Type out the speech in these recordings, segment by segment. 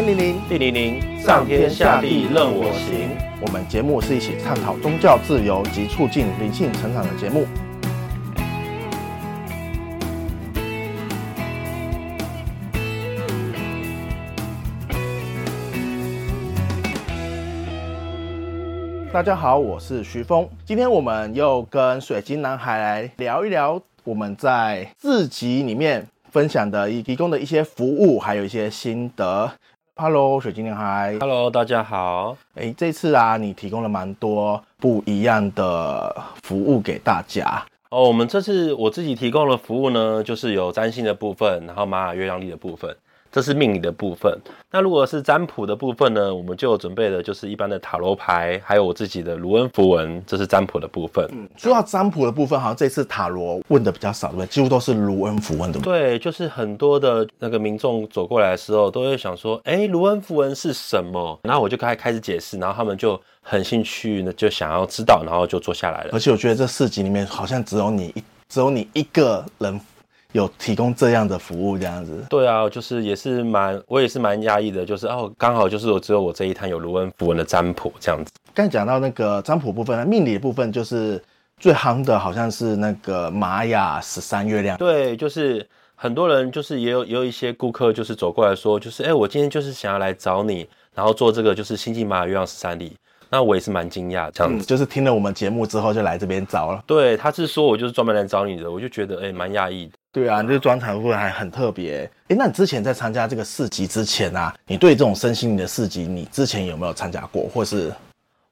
天灵灵，地灵灵，上天下地任我行。我们节目是一起探讨宗教自由及促进灵性成长的节目。大家好，我是徐峰。今天我们又跟水晶男孩来聊一聊我们在自集里面分享的提供的一些服务，还有一些心得。Hello，水晶男孩。Hello，大家好。哎，这次啊，你提供了蛮多不一样的服务给大家。哦，我们这次我自己提供的服务呢，就是有占星的部分，然后玛雅月亮历的部分。这是命理的部分。那如果是占卜的部分呢，我们就准备的就是一般的塔罗牌，还有我自己的卢恩符文，这是占卜的部分。嗯，说到占卜的部分，好像这次塔罗问的比较少，对不对？几乎都是卢恩符文，对不对？对，就是很多的那个民众走过来的时候，都会想说，哎，卢恩符文是什么？然后我就开开始解释，然后他们就很兴趣呢，就想要知道，然后就坐下来了。而且我觉得这四集里面，好像只有你一，只有你一个人。有提供这样的服务，这样子。对啊，就是也是蛮，我也是蛮压抑的，就是哦，刚好就是我只有我这一摊有卢恩符文的占卜这样子。刚才讲到那个占卜部分，命理的部分就是最夯的，好像是那个玛雅十三月亮。对，就是很多人就是也有也有一些顾客就是走过来说，就是哎，我今天就是想要来找你，然后做这个就是星际玛雅月亮十三历。那我也是蛮惊讶，这样子、嗯，就是听了我们节目之后就来这边找了。对，他是说我就是专门来找你的，我就觉得哎，蛮讶异的。对啊，你这个专场会还很特别。哎，那你之前在参加这个市集之前啊，你对这种身心灵的市集，你之前有没有参加过？或是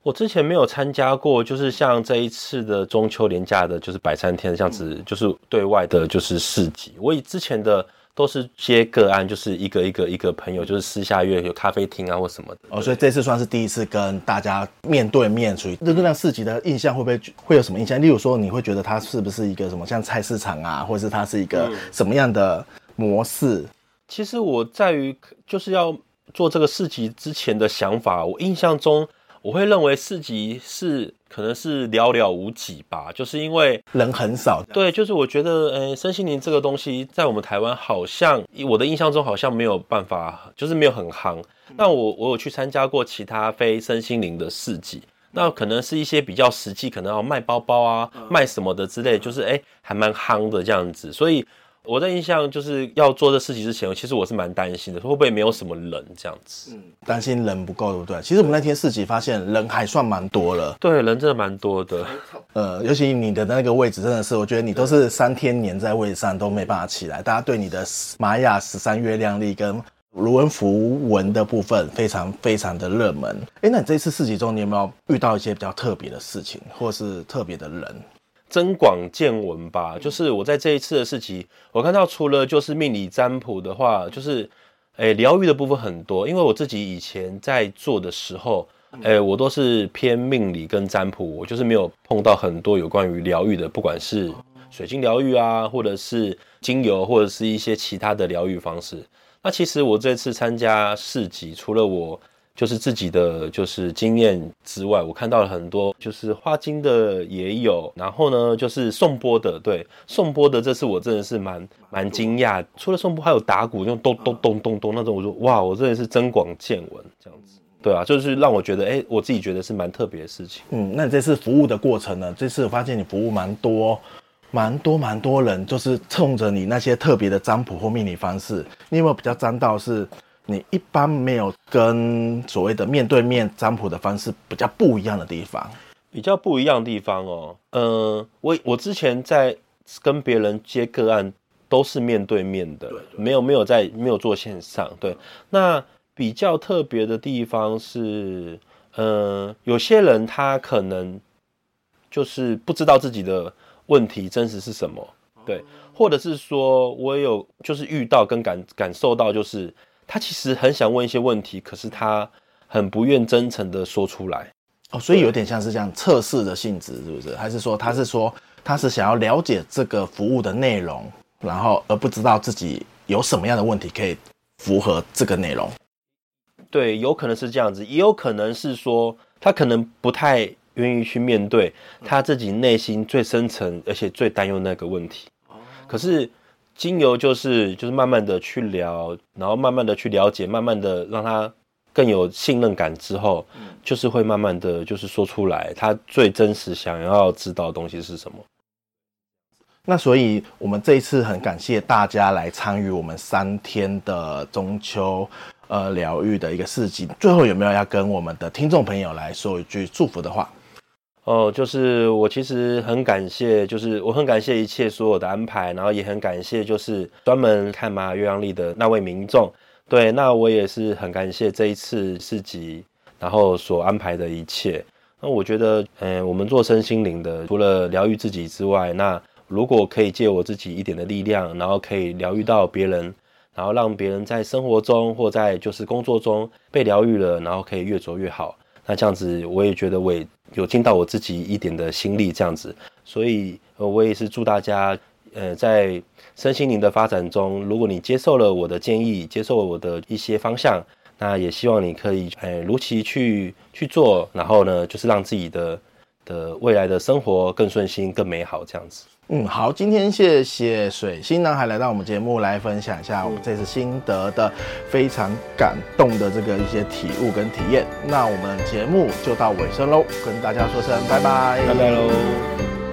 我之前没有参加过，就是像这一次的中秋连假的，就是百三天这样子，就是对外的，就是市集。我以之前的。都是接个案，就是一个一个一个朋友，就是私下约有咖啡厅啊或什么的。哦，所以这次算是第一次跟大家面对面，处于那那市集的印象会不会会有什么印象？例如说，你会觉得它是不是一个什么像菜市场啊，或者是它是一个什么样的模式？嗯，其实我在于就是要做这个市集之前的想法，我印象中。我会认为市集是可能是寥寥无几吧，就是因为人很少。对，就是我觉得，呃，身心灵这个东西在我们台湾好像，我的印象中好像没有办法，就是没有很夯。那我我有去参加过其他非身心灵的市集，那可能是一些比较实际，可能要卖包包啊，卖什么的之类，就是哎，还蛮夯的这样子，所以。我的印象就是要做这事情之前，其实我是蛮担心的，会不会没有什么人这样子？嗯，担心人不够，对不对？其实我们那天市集发现人还算蛮多了，对，人真的蛮多的。呃，尤其你的那个位置真的是，我觉得你都是三天黏在位置上都没办法起来。大家对你的玛雅十三月亮历跟卢恩符文的部分非常非常的热门。哎，那你这次四集中，你有没有遇到一些比较特别的事情，或是特别的人？增广见闻吧，就是我在这一次的市集，我看到除了就是命理占卜的话，就是，诶疗愈的部分很多。因为我自己以前在做的时候，诶我都是偏命理跟占卜，我就是没有碰到很多有关于疗愈的，不管是水晶疗愈啊，或者是精油，或者是一些其他的疗愈方式。那其实我这次参加市集，除了我。就是自己的就是经验之外，我看到了很多，就是花精的也有，然后呢，就是颂钵的，对，颂钵的这次我真的是蛮蛮惊讶，除了颂钵还有打鼓，用咚咚咚咚咚那种，我说哇，我真的是增广见闻这样子，对啊，就是让我觉得，哎，我自己觉得是蛮特别的事情。嗯，那你这次服务的过程呢？这次我发现你服务蛮多，蛮多蛮多人，就是冲着你那些特别的占卜或命理方式，你有没有比较沾到是？你一般没有跟所谓的面对面占卜的方式比较不一样的地方，比较不一样的地方哦，嗯，我我之前在跟别人接个案都是面对面的，没有没有在没有做线上，对。那比较特别的地方是，嗯，有些人他可能就是不知道自己的问题真实是什么，对，或者是说我有就是遇到跟感感受到就是。他其实很想问一些问题，可是他很不愿真诚的说出来哦，所以有点像是这样测试的性质，是不是？还是说他是说他是想要了解这个服务的内容，然后而不知道自己有什么样的问题可以符合这个内容？对，有可能是这样子，也有可能是说他可能不太愿意去面对他自己内心最深层而且最担忧那个问题。可是。精油就是就是慢慢的去聊，然后慢慢的去了解，慢慢的让他更有信任感之后，嗯、就是会慢慢的就是说出来，他最真实想要知道的东西是什么。那所以，我们这一次很感谢大家来参与我们三天的中秋呃疗愈的一个事情。最后有没有要跟我们的听众朋友来说一句祝福的话？哦，就是我其实很感谢，就是我很感谢一切所有的安排，然后也很感谢就是专门看玛雅月亮历的那位民众。对，那我也是很感谢这一次市集，然后所安排的一切。那我觉得，嗯、我们做身心灵的，除了疗愈自己之外，那如果可以借我自己一点的力量，然后可以疗愈到别人，然后让别人在生活中或在就是工作中被疗愈了，然后可以越走越好。那这样子，我也觉得我也有尽到我自己一点的心力，这样子。所以呃，我也是祝大家，呃，在身心灵的发展中，如果你接受了我的建议，接受了我的一些方向，那也希望你可以，呃，如期去去做，然后呢，就是让自己的的未来的生活更顺心、更美好，这样子。嗯，好，今天谢谢水星男孩来到我们节目来分享一下我们这次心得的非常感动的这个一些体悟跟体验。那我们节目就到尾声喽，跟大家说声拜拜，拜拜喽。